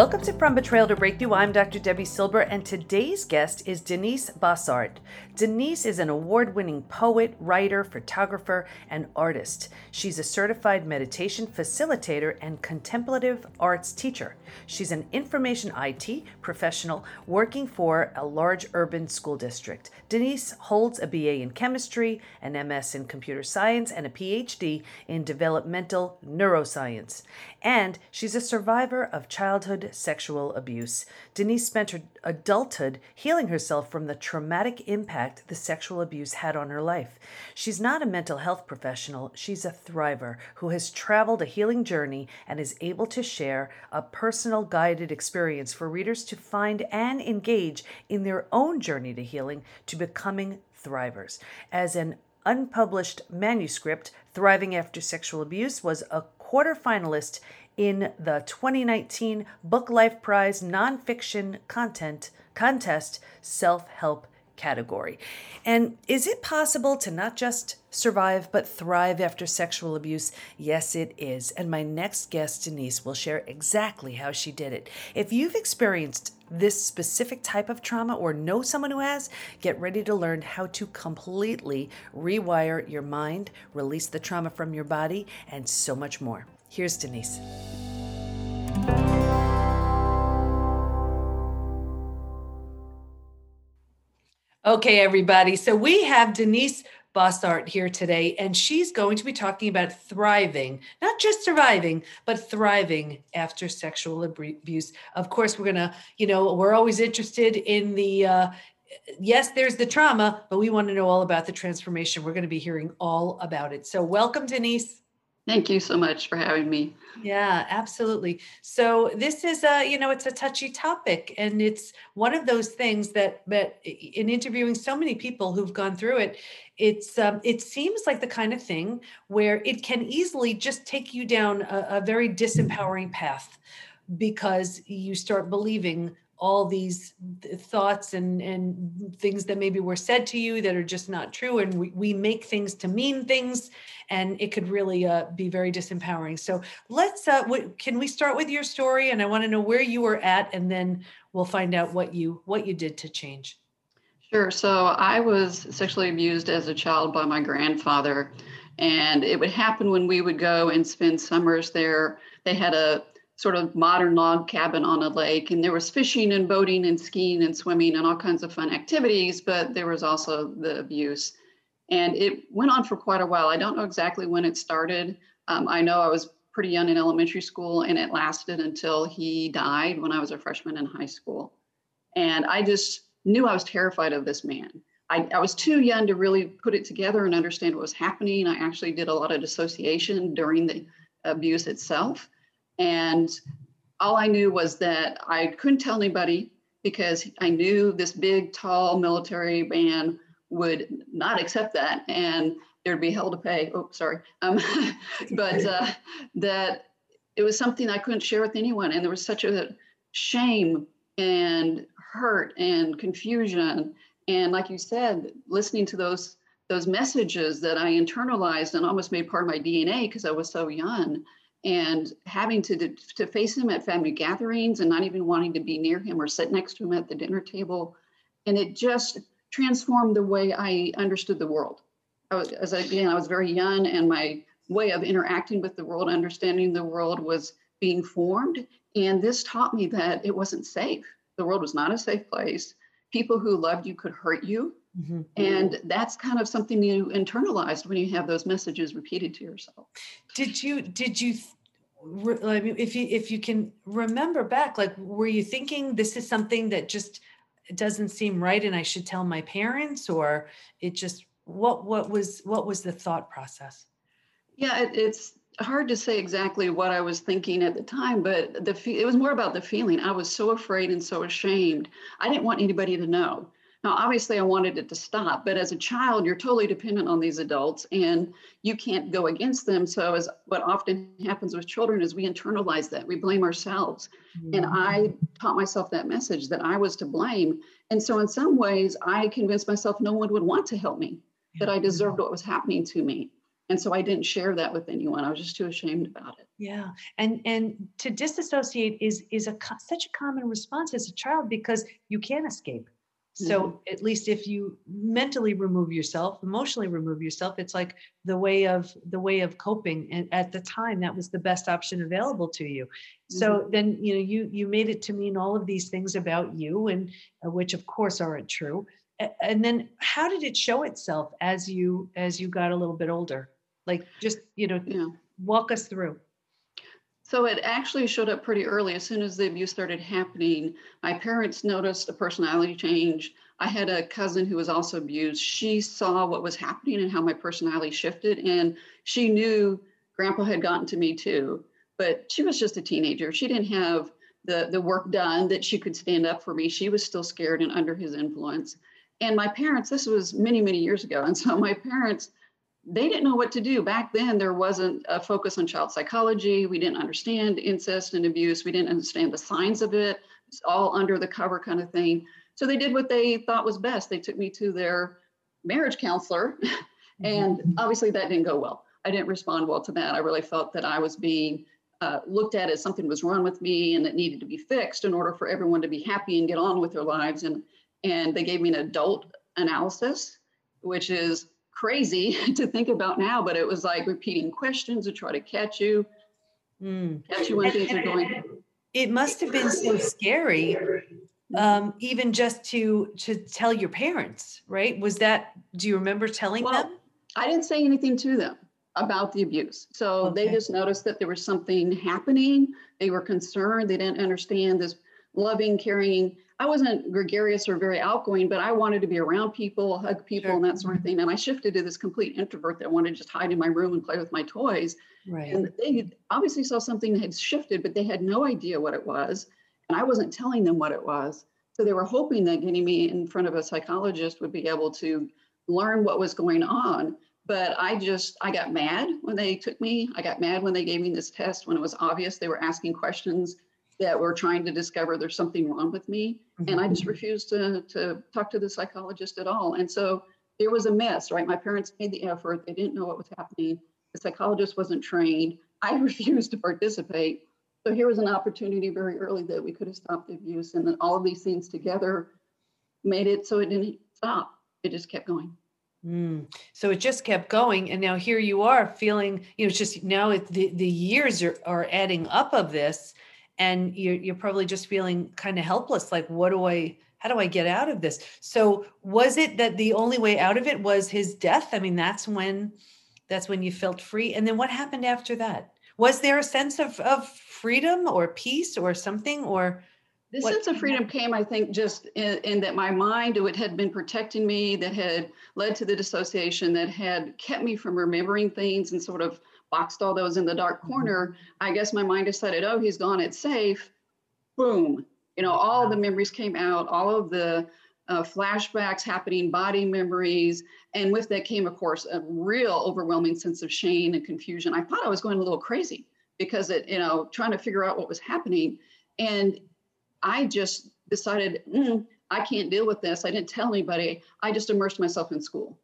Welcome to From Betrayal to Breakthrough. I'm Dr. Debi Silber, and today's guest is Denise Bossarte. Denise is an award winning poet, writer, photographer, and artist. She's a certified meditation facilitator and contemplative arts teacher. She's an information IT professional working for a large urban school district. Denise holds a BA in chemistry, an MS in computer science, and a PhD in developmental neuroscience. And she's a survivor of childhood sexual abuse. Denise spent her adulthood healing herself from the traumatic impact the sexual abuse had on her life. She's not a mental health professional, she's a thriver who has traveled a healing journey and is able to share a personal guided experience for readers to find and engage in their own journey to healing to becoming thrivers. As an unpublished manuscript, Thriving After Sexual Abuse was a quarter finalist in the 2019 Book Life Prize Nonfiction Content Contest Self Help category. And is it possible to not just survive but thrive after sexual abuse? Yes, it is. And my next guest, Denise, will share exactly how she did it. If you've experienced this specific type of trauma or know someone who has, get ready to learn how to completely rewire your mind, release the trauma from your body, and so much more. Here's Denise. Okay, everybody. So we have Denise Bossarte here today, and she's going to be talking about thriving, not just surviving, but thriving after sexual abuse. Of course, we're gonna, you know, we're always interested in the. Uh, yes, there's the trauma, but we want to know all about the transformation. We're going to be hearing all about it. So, welcome, Denise. Thank you so much for having me. Yeah, absolutely. So this is a, you know, it's a touchy topic and it's one of those things that that in interviewing so many people who've gone through it, it's um, it seems like the kind of thing where it can easily just take you down a, a very disempowering path because you start believing all these thoughts and and things that maybe were said to you that are just not true and we, we make things to mean things and it could really uh, be very disempowering. So let's uh, w- can we start with your story? And i want to know where you were at and then we'll find out what you what you did to change. Sure. So i was sexually abused as a child by my grandfather and it would happen when we would go and spend summers there. They had a sort of modern log cabin on a lake and there was fishing and boating and skiing and swimming and all kinds of fun activities but there was also the abuse. And it went on for quite a while. I don't know exactly when it started. Um, i know i was pretty young in elementary school and it lasted until he died when i was a freshman in high school. And i just knew i was terrified of this man. I, I was too young to really put it together and understand what was happening. I actually did a lot of dissociation during the abuse itself and all I knew was that I couldn't tell anybody because I knew this big, tall military man would not accept that and there'd be hell to pay. Oh, sorry. Um, but uh, that it was something I couldn't share with anyone. And there was such a shame and hurt and confusion. And like you said, listening to those those messages that I internalized and almost made part of my DNA because I was so young and having to to face him at family gatherings and not even wanting to be near him or sit next to him at the dinner table. And it just transformed the way i understood the world. I was, as again i was very young and my way of interacting with the world understanding the world was being formed. And this taught me that it wasn't safe. The world was not a safe place. People who loved you could hurt you Mm-hmm. And that's kind of something you internalized when you have those messages repeated to yourself. Did you, did you, I mean, if you, if you can remember back, like, were you thinking this is something that just doesn't seem right and I should tell my parents or it just, what, what was, what was the thought process? Yeah, it, it's hard to say exactly what I was thinking at the time, but the, it was more about the feeling. I was so afraid and so ashamed. I didn't want anybody to know. Now, obviously, I wanted it to stop, but as a child, you're totally dependent on these adults and you can't go against them. So, as what often happens with children is we internalize that, we blame ourselves. Mm-hmm. And I taught myself that message that I was to blame. And so, in some ways, I convinced myself no one would want to help me, that I deserved what was happening to me. and so I didn't share that with anyone. I was just too ashamed about it. Yeah, and and to disassociate is is a such a common response as a child because you can't escape. So mm-hmm. at least if you mentally remove yourself, emotionally remove yourself, it's like the way of the way of coping. And at the time, that was the best option available to you. Mm-hmm. So then you know you you made it to mean all of these things about you, and uh, which of course aren't true. And then how did it show itself as you as you got a little bit older? Like just, you know, yeah. walk us through. So it actually showed up pretty early. As soon as the abuse started happening, my parents noticed a personality change. I had a cousin who was also abused. She saw what was happening and how my personality shifted, and she knew grandpa had gotten to me too. But she was just a teenager. She didn't have the, the work done that she could stand up for me. She was still scared and under his influence. And my parents, this was many, many years ago. And so my parents they didn't know what to do. Back then, there wasn't a focus on child psychology. We didn't understand incest and abuse. We didn't understand the signs of it. It's all under the cover kind of thing. So they did what they thought was best. They took me to their marriage counselor, and mm-hmm. obviously that didn't go well. I didn't respond well to that. I really felt that I was being uh, looked at as something was wrong with me and it needed to be fixed in order for everyone to be happy and get on with their lives. And and they gave me an adult analysis, which is crazy to think about now, but it was like repeating questions to try to catch you, mm. catch you when things are going. It must have been so scary, um, even just to to tell your parents, right? Was that? Do you remember telling well, them? I didn't say anything to them about the abuse. So okay. they just noticed that there was something happening. They were concerned. They didn't understand this loving, caring I wasn't gregarious or very outgoing, but I wanted to be around people, hug people, sure. and that sort of thing. And I shifted to this complete introvert that wanted to just hide in my room and play with my toys. Right. And they obviously saw something had shifted, but they had no idea what it was. And I wasn't telling them what it was. So they were hoping that getting me in front of a psychologist would be able to learn what was going on. But I just, I got mad when they took me. I got mad when they gave me this test when it was obvious they were asking questions that were trying to discover there's something wrong with me. Mm-hmm. And I just refused to, to talk to the psychologist at all. And so there was a mess, right? My parents made the effort, they didn't know what was happening. The psychologist wasn't trained. I refused to participate. So here was an opportunity very early that we could have stopped the abuse. And then all of these things together made it so it didn't stop, it just kept going. Mm. So it just kept going, and now here you are feeling. You know, it's just now it, the the years are are adding up of this, and you're, you're probably just feeling kind of helpless like what do i how do i get out of this? So was it that the only way out of it was his death? I mean that's when that's when you felt free. And then what happened after that? Was there a sense of, of freedom or peace or something or the sense of freedom came i think just in, in, that my mind it had been protecting me that had led to the dissociation that had kept me from remembering things and sort of boxed all those in the dark mm-hmm. corner, I guess my mind decided, oh, he's gone, it's safe. Boom. You know, all the memories came out, all of the uh, flashbacks happening, body memories. And with that came, of course, a real overwhelming sense of shame and confusion. I thought I was going a little crazy because it, you know, trying to figure out what was happening. And I just decided, mm, I can't deal with this. I didn't tell anybody. I just immersed myself in school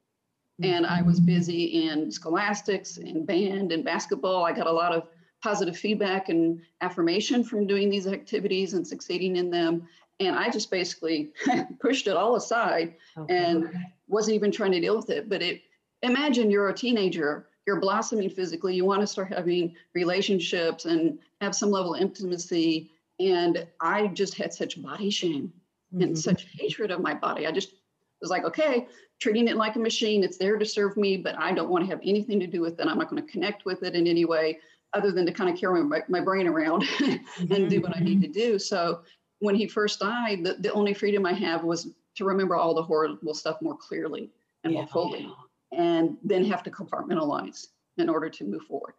and I was busy in scholastics and band and basketball. I got a lot of positive feedback and affirmation from doing these activities and succeeding in them. And I just basically pushed it all aside okay. and wasn't even trying to deal with it. But it imagine you're a teenager, you're blossoming physically, you want to start having relationships and have some level of intimacy. And I just had such body shame mm-hmm. and such hatred of my body. I just was like, okay, treating it like a machine. It's there to serve me, but I don't want to have anything to do with it. I'm not going to connect with it in any way other than to kind of carry my, my brain around and mm-hmm. do what I need to do. So when he first died, the, the only freedom I have was to remember all the horrible stuff more clearly and yeah. more fully, and then have to compartmentalize in order to move forward.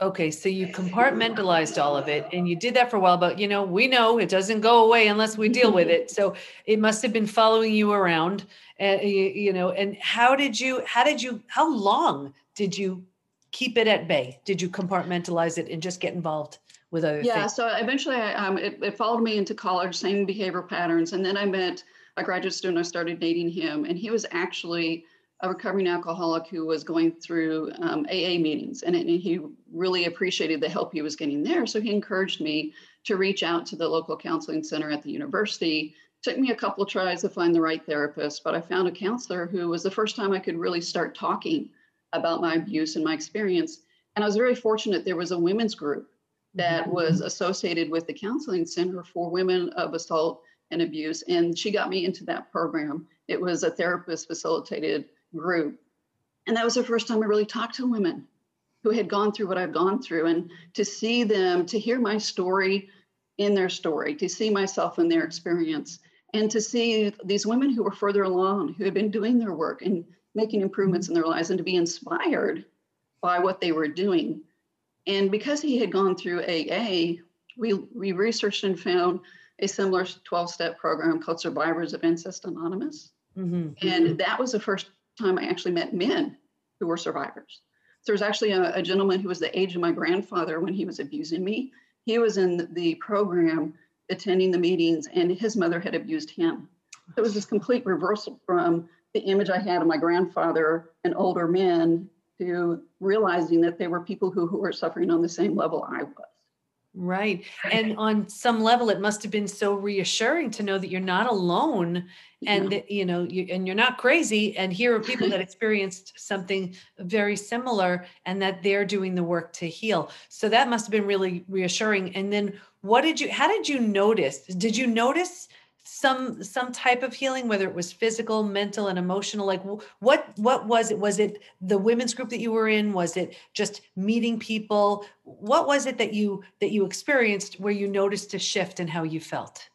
Okay, so you compartmentalized all of it and you did that for a while, but you know, we know it doesn't go away unless we deal with it. So it must have been following you around and you, you know, and how did you how did you how long did you keep it at bay? Did you compartmentalize it and just get involved with other yeah, things? so eventually I, um, it, it followed me into college, same behavior patterns. And then I met a graduate student, I started dating him, and he was actually a recovering alcoholic who was going through um, AA meetings, and, and he really appreciated the help he was getting there. So he encouraged me to reach out to the local counseling center at the university. Took me a couple of tries to find the right therapist, but I found a counselor who was the first time I could really start talking about my abuse and my experience. And I was very fortunate there was a women's group that mm-hmm. was associated with the counseling center for women of assault and abuse. And she got me into that program. It was a therapist facilitated group. And that was the first time I really talked to women who had gone through what I've gone through and to see them, to hear my story in their story, to see myself in their experience, and to see these women who were further along, who had been doing their work and making improvements in their lives, and to be inspired by what they were doing. And because he had gone through AA, we, we researched and found a similar 12 step program called Survivors of Incest Anonymous. Mm-hmm. And that was the first time I actually met men who were survivors. So was actually a, a, gentleman who was the age of my grandfather when he was abusing me. He was in the program attending the meetings, and his mother had abused him. It was this complete reversal from the image I had of my grandfather and older men to realizing that they were people who, who were suffering on the same level I was. Right. And on some level, it must have been so reassuring to know that you're not alone and yeah. that, you know, you, and you're not crazy. And here are people that experienced something very similar and that they're doing the work to heal. So that must have been really reassuring. And then what did you, how did you notice? Did you notice some some type of healing whether it was physical mental and emotional like what what was it? Was it the women's group that you were in? Was it just meeting people? What was it that you that you experienced where you noticed a shift in how you felt?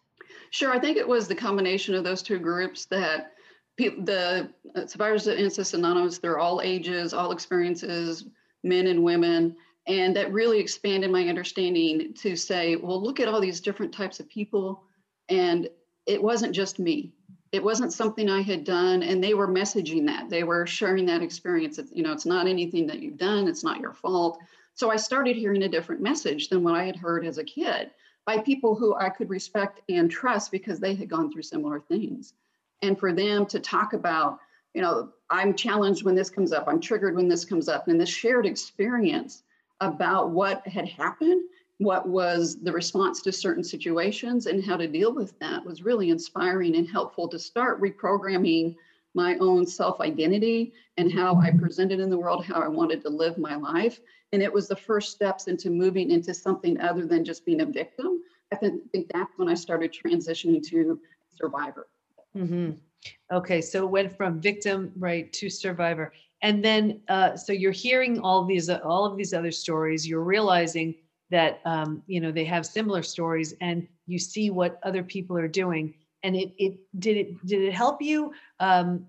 Sure i think it was the combination of those two groups that the uh, survivors of incest anonymous they're all ages all experiences men and women and that really expanded my understanding to say well look at all these different types of people and it wasn't just me. It wasn't something I had done, and they were messaging that. They were sharing that experience. It's, you know, it's not anything that you've done. It's not your fault. So I started hearing a different message than what I had heard as a kid by people who I could respect and trust because they had gone through similar things. And for them to talk about, you know, I'm challenged when this comes up, I'm triggered when this comes up, and this shared experience about what had happened what was the response to certain situations and how to deal with that was really inspiring and helpful to start reprogramming my own self identity and how I presented in the world, how I wanted to live my life. And it was the first steps into moving into something other than just being a victim. I think, that's when I started transitioning to survivor. Mm-hmm. Okay, so it went from victim right to survivor, and then uh, so you're hearing all these uh, all of these other stories. You're realizing that um, you know they have similar stories and you see what other people are doing. And it it did it did it help you um,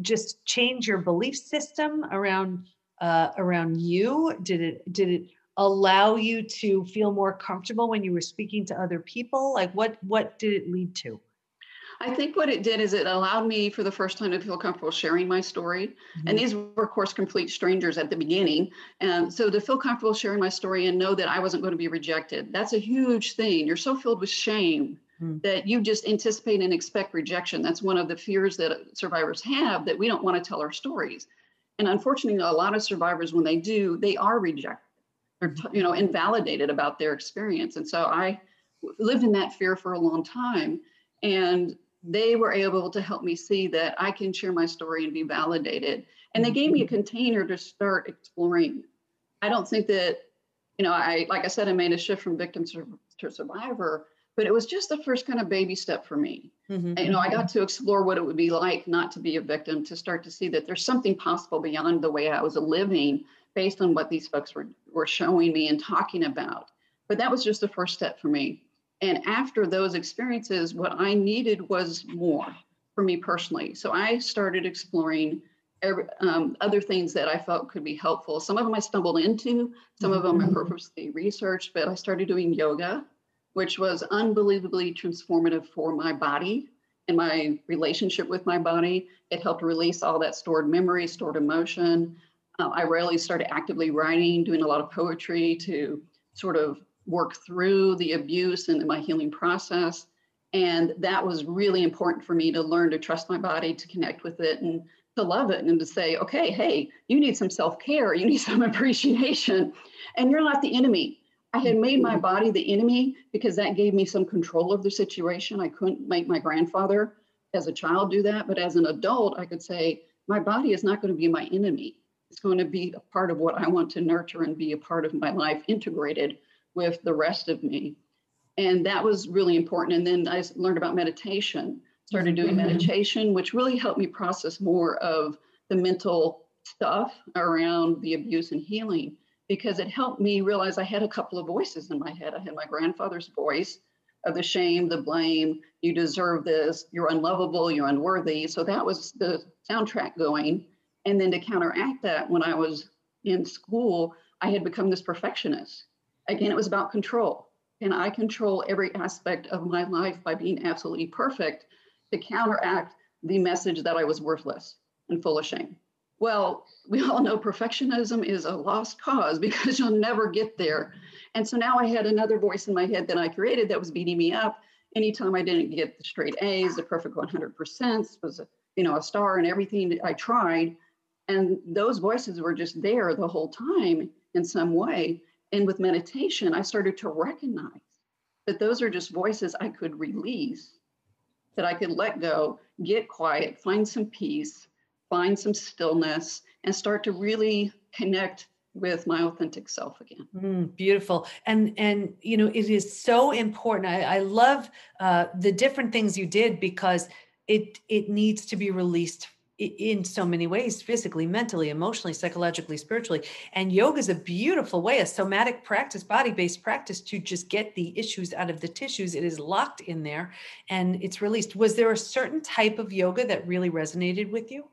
just change your belief system around uh, around you? Did it did it allow you to feel more comfortable when you were speaking to other people? Like what what did it lead to I think what it did is it allowed me for the first time to feel comfortable sharing my story. Mm-hmm. And these were, of course, complete strangers at the beginning. And so to feel comfortable sharing my story and know that I wasn't going to be rejected, that's a huge thing. You're so filled with shame mm-hmm. that you just anticipate and expect rejection. That's one of the fears that survivors have that we don't want to tell our stories. And unfortunately, a lot of survivors, when they do, they are rejected. They're, you know, invalidated about their experience. And so I lived in that fear for a long time. And they were able to help me see that I can share my story and be validated. And they gave me a mm-hmm. container to start exploring. I don't think that, you know, I, like I said, I made a shift from victim to survivor, but it was just the first kind of baby step for me. Mm-hmm. And, you know, I got to explore what it would be like not to be a victim, to start to see that there's something possible beyond the way I was living based on what these folks were, were showing me and talking about. But that was just the first step for me. And after those experiences, what I needed was more for me personally. So I started exploring every, um, other things that I felt could be helpful. Some of them I stumbled into, some of them I mm-hmm. purposely researched, but I started doing yoga, which was unbelievably transformative for my body and my relationship with my body. It helped release all that stored memory, stored emotion. Uh, I rarely started actively writing, doing a lot of poetry to sort of work through the abuse and my healing process. And that was really important for me to learn to trust my body, to connect with it, and to love it and to say, okay, hey, you need some self care, you need some appreciation, and you're not the enemy. I had made my body the enemy because that gave me some control of the situation. I couldn't make my grandfather as a child do that, but as an adult, I could say, my body is not going to be my enemy. It's going to be a part of what I want to nurture and be a part of my life, integrated with the rest of me. And that was really important. And then I learned about meditation started doing mm-hmm. meditation, which really helped me process more of the mental stuff around the abuse and healing because it helped me realize I had a couple of voices in my head. I had my grandfather's voice of the shame, the blame, you deserve this, you're unlovable, you're unworthy. So that was the soundtrack going. And then to counteract that, when I was in school, I had become this perfectionist. Again, it was about control. Can I control every aspect of my life by being absolutely perfect? to counteract the message that I was worthless and full of shame. Well, we all know perfectionism is a lost cause because you'll never get there. And so now I had another voice in my head that I created that was beating me up. Anytime I didn't get the straight A's, the perfect 100% was, you know, a star and everything I tried. And those voices were just there the whole time in some way. And with meditation, I started to recognize that those are just voices I could release that I could let go, get quiet, find some peace, find some stillness, and start to really connect with my authentic self again. Mm, beautiful, and and you know it is so important. I, I love uh, the different things you did because it it needs to be released in so many ways physically mentally emotionally psychologically spiritually. And yoga is a beautiful way a somatic practice body-based practice to just get the issues out of the tissues. It is locked in there and it's released. Was there a certain type of yoga that really resonated with you?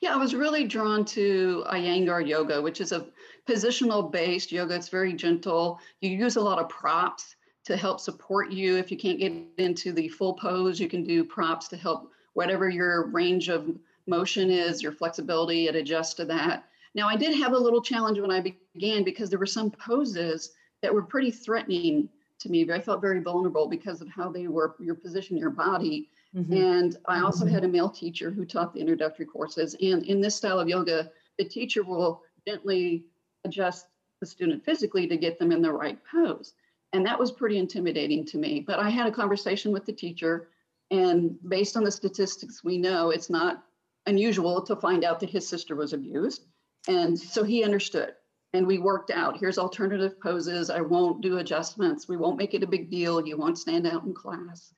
Yeah i was really drawn to uh, iyengar yoga which is a positional based yoga. It's very gentle. You use a lot of props to help support you. If you can't get into the full pose you can do props to help whatever your range of motion is, your flexibility, it adjusts to that. Now, I did have a little challenge when I began because there were some poses that were pretty threatening to me. I felt very vulnerable because of how they were, your position, your body. Mm-hmm. And I also mm-hmm. had a male teacher who taught the introductory courses. And in this style of yoga, the teacher will gently adjust the student physically to get them in the right pose. And that was pretty intimidating to me. But I had a conversation with the teacher, and based on the statistics, we know it's not unusual to find out that his sister was abused. And so he understood. And we worked out here's alternative poses. I won't do adjustments. We won't make it a big deal. You won't stand out in class.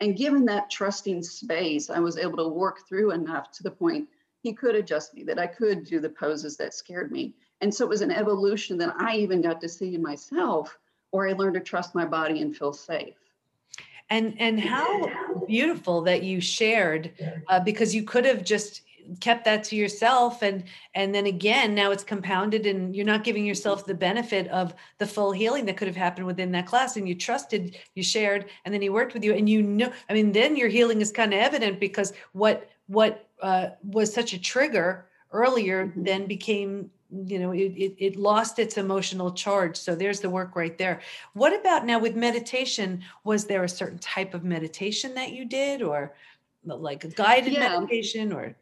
And given that trusting space, I was able to work through enough to the point he could adjust me, that I could do the poses that scared me. And so it was an evolution that I even got to see in myself, or I learned to trust my body and feel safe and and how beautiful that you shared uh, because you could have just kept that to yourself and and then again now it's compounded and you're not giving yourself the benefit of the full healing that could have happened within that class and you trusted you shared and then he worked with you and you know i mean then your healing is kind of evident because what what uh, was such a trigger earlier mm-hmm. then became you know it, it, it, lost its emotional charge. So there's the work right there. What about now with meditation? Was there a certain type of meditation that you did or like a guided yeah. meditation or?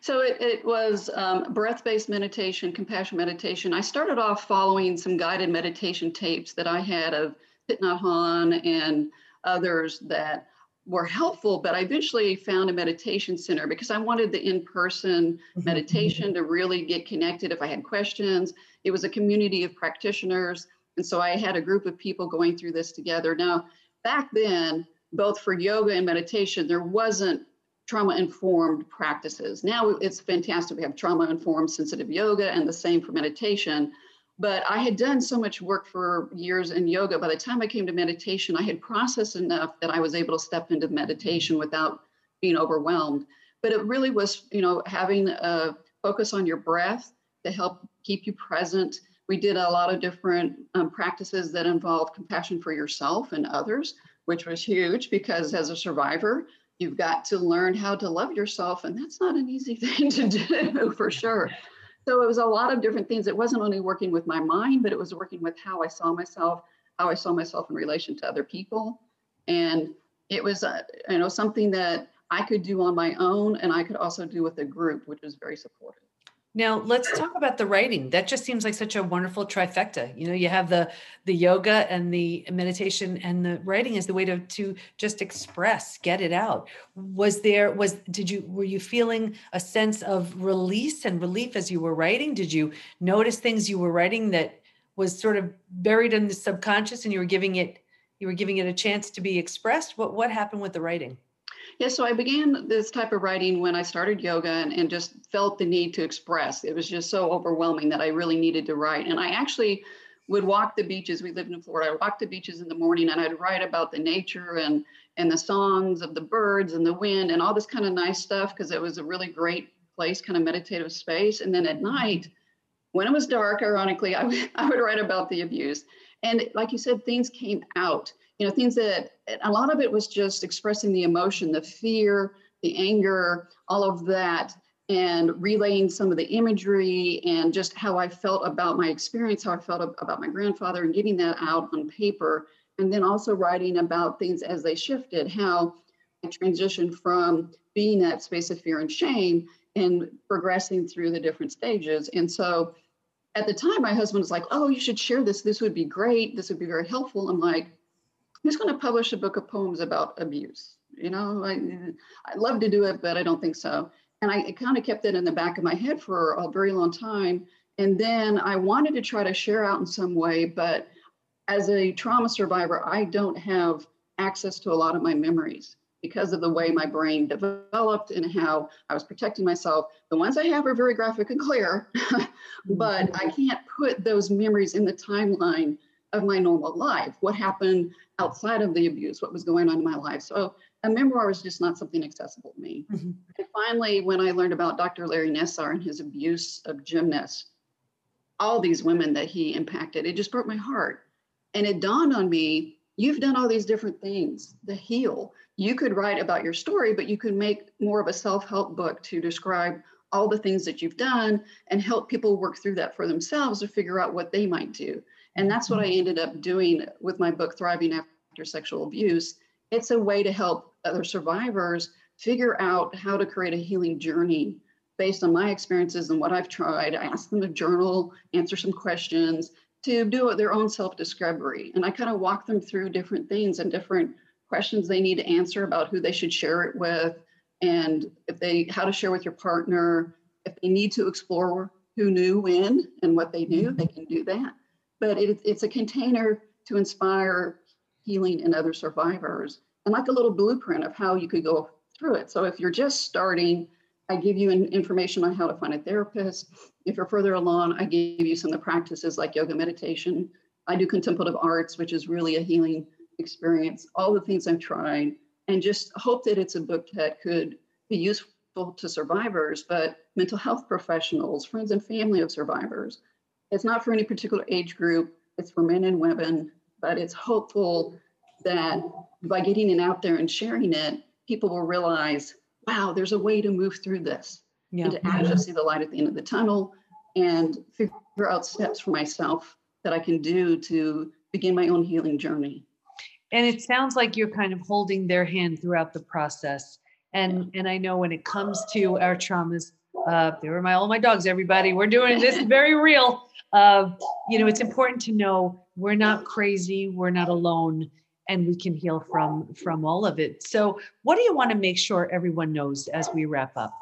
So it, it was um, breath-based meditation compassion meditation. I started off following some guided meditation tapes that i had of Thich Nhat Hanh and others that were helpful, but I eventually found a meditation center because I wanted the in person mm-hmm. meditation to really get connected if I had questions. It was a community of practitioners. And so I had a group of people going through this together. Now, back then, both for yoga and meditation, there wasn't trauma informed practices. Now it's fantastic. We have trauma informed sensitive yoga and the same for meditation. But I had done so much work for years in yoga. By the time I came to meditation, I had processed enough that I was able to step into meditation without being overwhelmed. But it really was, you know, having a focus on your breath to help keep you present. We did a lot of different um, practices that involved compassion for yourself and others, which was huge because as a survivor, you've got to learn how to love yourself. And that's not an easy thing to do for sure. So it was a lot of different things. It wasn't only working with my mind, but it was working with how I saw myself, how I saw myself in relation to other people. And it was, uh, you know, something that I could do on my own and I could also do with a group, which was very supportive. Now let's talk about the writing. That just seems like such a wonderful trifecta. You know, you have the the yoga and the meditation and the writing is the way to to just express, get it out. Was there was did you were you feeling a sense of release and relief as you were writing? Did you notice things you were writing that was sort of buried in the subconscious and you were giving it you were giving it a chance to be expressed? What what happened with the writing? Yeah, so I began this type of writing when I started yoga and, and just felt the need to express. It was just so overwhelming that I really needed to write. And I actually would walk the beaches. We lived in Florida. I'd walk the beaches in the morning and I'd write about the nature and and the songs of the birds and the wind and all this kind of nice stuff because it was a really great place, kind of meditative space. And then at night, when it was dark, ironically, I I would write about the abuse. And like you said, things came out you know things that a lot of it was just expressing the emotion the fear the anger all of that and relaying some of the imagery and just how i felt about my experience how i felt about my grandfather and getting that out on paper. And then also writing about things as they shifted how i transitioned from being that space of fear and shame and progressing through the different stages. And so at the time my husband was like oh you should share this. This would be great. This would be very helpful. I'm like who's going to publish a book of poems about abuse? You know, I, I'd love to do it, but I don't think so. And I kind of kept that in the back of my head for a very long time. And then I wanted to try to share out in some way, but as a trauma survivor, I don't have access to a lot of my memories because of the way my brain developed and how I was protecting myself. The ones I have are very graphic and clear, but I can't put those memories in the timeline of my normal life. What happened outside of the abuse, what was going on in my life. So a memoir was just not something accessible to me. Mm-hmm. And finally, when I learned about Dr. Larry Nassar and his abuse of gymnasts, all these women that he impacted, it just broke my heart. And it dawned on me you've done all these different things to heal. You could write about your story, but you could make more of a self help book to describe all the things that you've done and help people work through that for themselves or figure out what they might do. And that's what I mm-hmm. ended up doing with my book, Thriving After Sexual Abuse. It's a way to help other survivors figure out how to create a healing journey based on my experiences and what I've tried. I ask them to journal, answer some questions, to do their own self discovery. And I kind of walk them through different things and different questions they need to answer about who they should share it with and if they how to share with your partner if they need to explore who knew when and what they knew they can do that but it, it's a container to inspire healing in other survivors and like a little blueprint of how you could go through it. So if you're just starting, I give you information on how to find a therapist. If you're further along, I give you some of the practices like yoga meditation. I do contemplative arts, which is really a healing experience, all the things I've tried, and just hope that it's a book that could be useful to survivors, but mental health professionals, friends and family of survivors, it's not for any particular age group, it's for men and women, but it's hopeful that by getting it out there and sharing it, people will realize, wow, there's a way to move through this yeah. and to actually see the light at the end of the tunnel and figure out steps for myself that I can do to begin my own healing journey. And it sounds like you're kind of holding their hand throughout the process. And and I know when it comes to our traumas, uh, there were my all my dogs, everybody. We're doing this very real. Uh, you know, it's important to know we're not crazy, we're not alone, and we can heal from from all of it. So, what do you want to make sure everyone knows as we wrap up?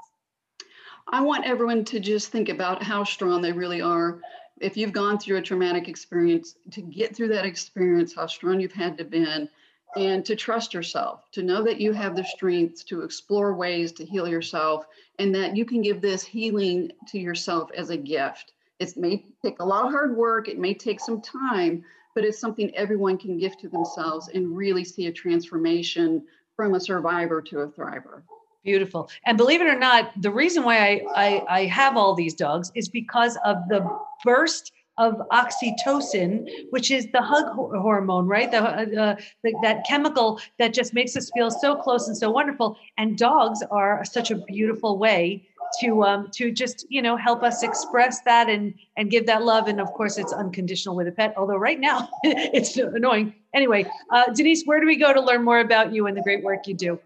I want everyone to just think about how strong they really are. If you've gone through a traumatic experience, to get through that experience, how strong you've had to been, and to trust yourself, to know that you have the strength to explore ways to heal yourself, and that you can give this healing to yourself as a gift. It may take a lot of hard work, it may take some time, but it's something everyone can give to themselves and really see a transformation from a survivor to a thriver. Beautiful. And believe it or not, the reason why I, I, I have all these dogs is because of the burst of oxytocin, which is the hug hormone, right? The, uh, the, that chemical that just makes us feel so close and so wonderful. And dogs are such a beautiful way to um, to just you know help us express that and and give that love. And of course, it's unconditional with a pet. Although right now it's annoying. Anyway, uh, Denise, where do we go to learn more about you and the great work you do?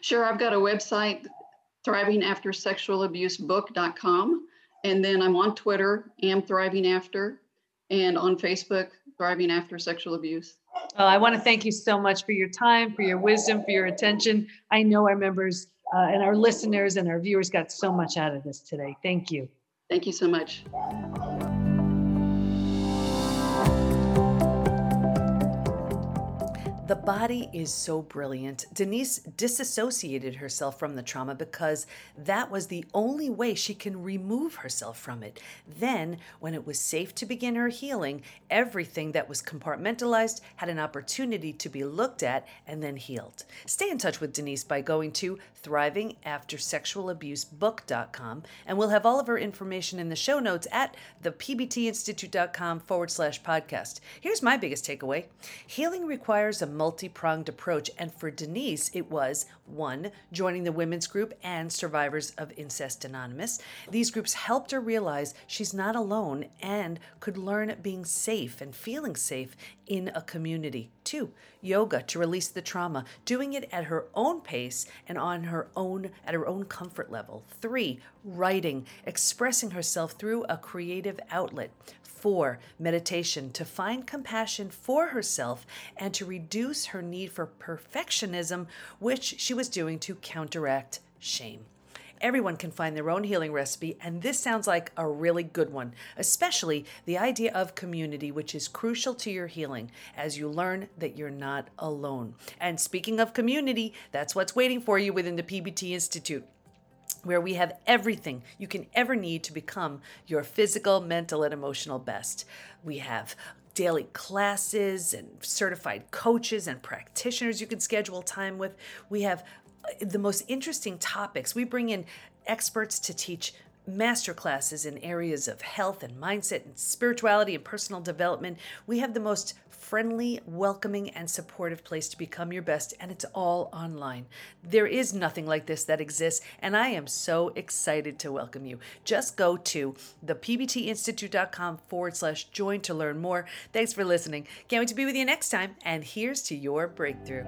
Sure, I've got a website, thrivingaftersexualabusebook.com. And then I'm on Twitter, am thriving after, and on Facebook, thriving after sexual abuse. Well, I want to thank you so much for your time, for your wisdom, for your attention. I know our members uh, and our listeners and our viewers got so much out of this today. Thank you. Thank you so much. The body is so brilliant. Denise disassociated herself from the trauma because that was the only way she can remove herself from it. Then, when it was safe to begin her healing, everything that was compartmentalized had an opportunity to be looked at and then healed. Stay in touch with Denise by going to thrivingaftersexualabusebook.com, and we'll have all of her information in the show notes at thepbtinstitute.com forward slash podcast. Here's my biggest takeaway healing requires a multi pronged approach, and for Denise, it was one, joining the women's group and Survivors of Incest Anonymous. These groups helped her realize she's not alone and could learn being safe and feeling safe in a community. Two, yoga to release the trauma, doing it at her own pace and on her own at her own comfort level. Three, writing, expressing herself through a creative outlet. Four, meditation to find compassion for herself and to reduce her need for perfectionism, which she was doing to counteract shame. Everyone can find their own healing recipe, and this sounds like a really good one, especially the idea of community, which is crucial to your healing as you learn that you're not alone. And speaking of community, that's what's waiting for you within the PBT Institute where we have everything you can ever need to become your physical, mental, and emotional best. We have daily classes and certified coaches and practitioners you can schedule time with. We have uh, the most interesting topics. We bring in experts to teach master classes in areas of health and mindset and spirituality and personal development. We have the most friendly, welcoming, and supportive place to become your best, and it's all online. There is nothing like this that exists, and I am so excited to welcome you. Just go to thepbtinstitute.com forward slash join to learn more. Thanks for listening. Can't wait to be with you next time, and here's to your breakthrough.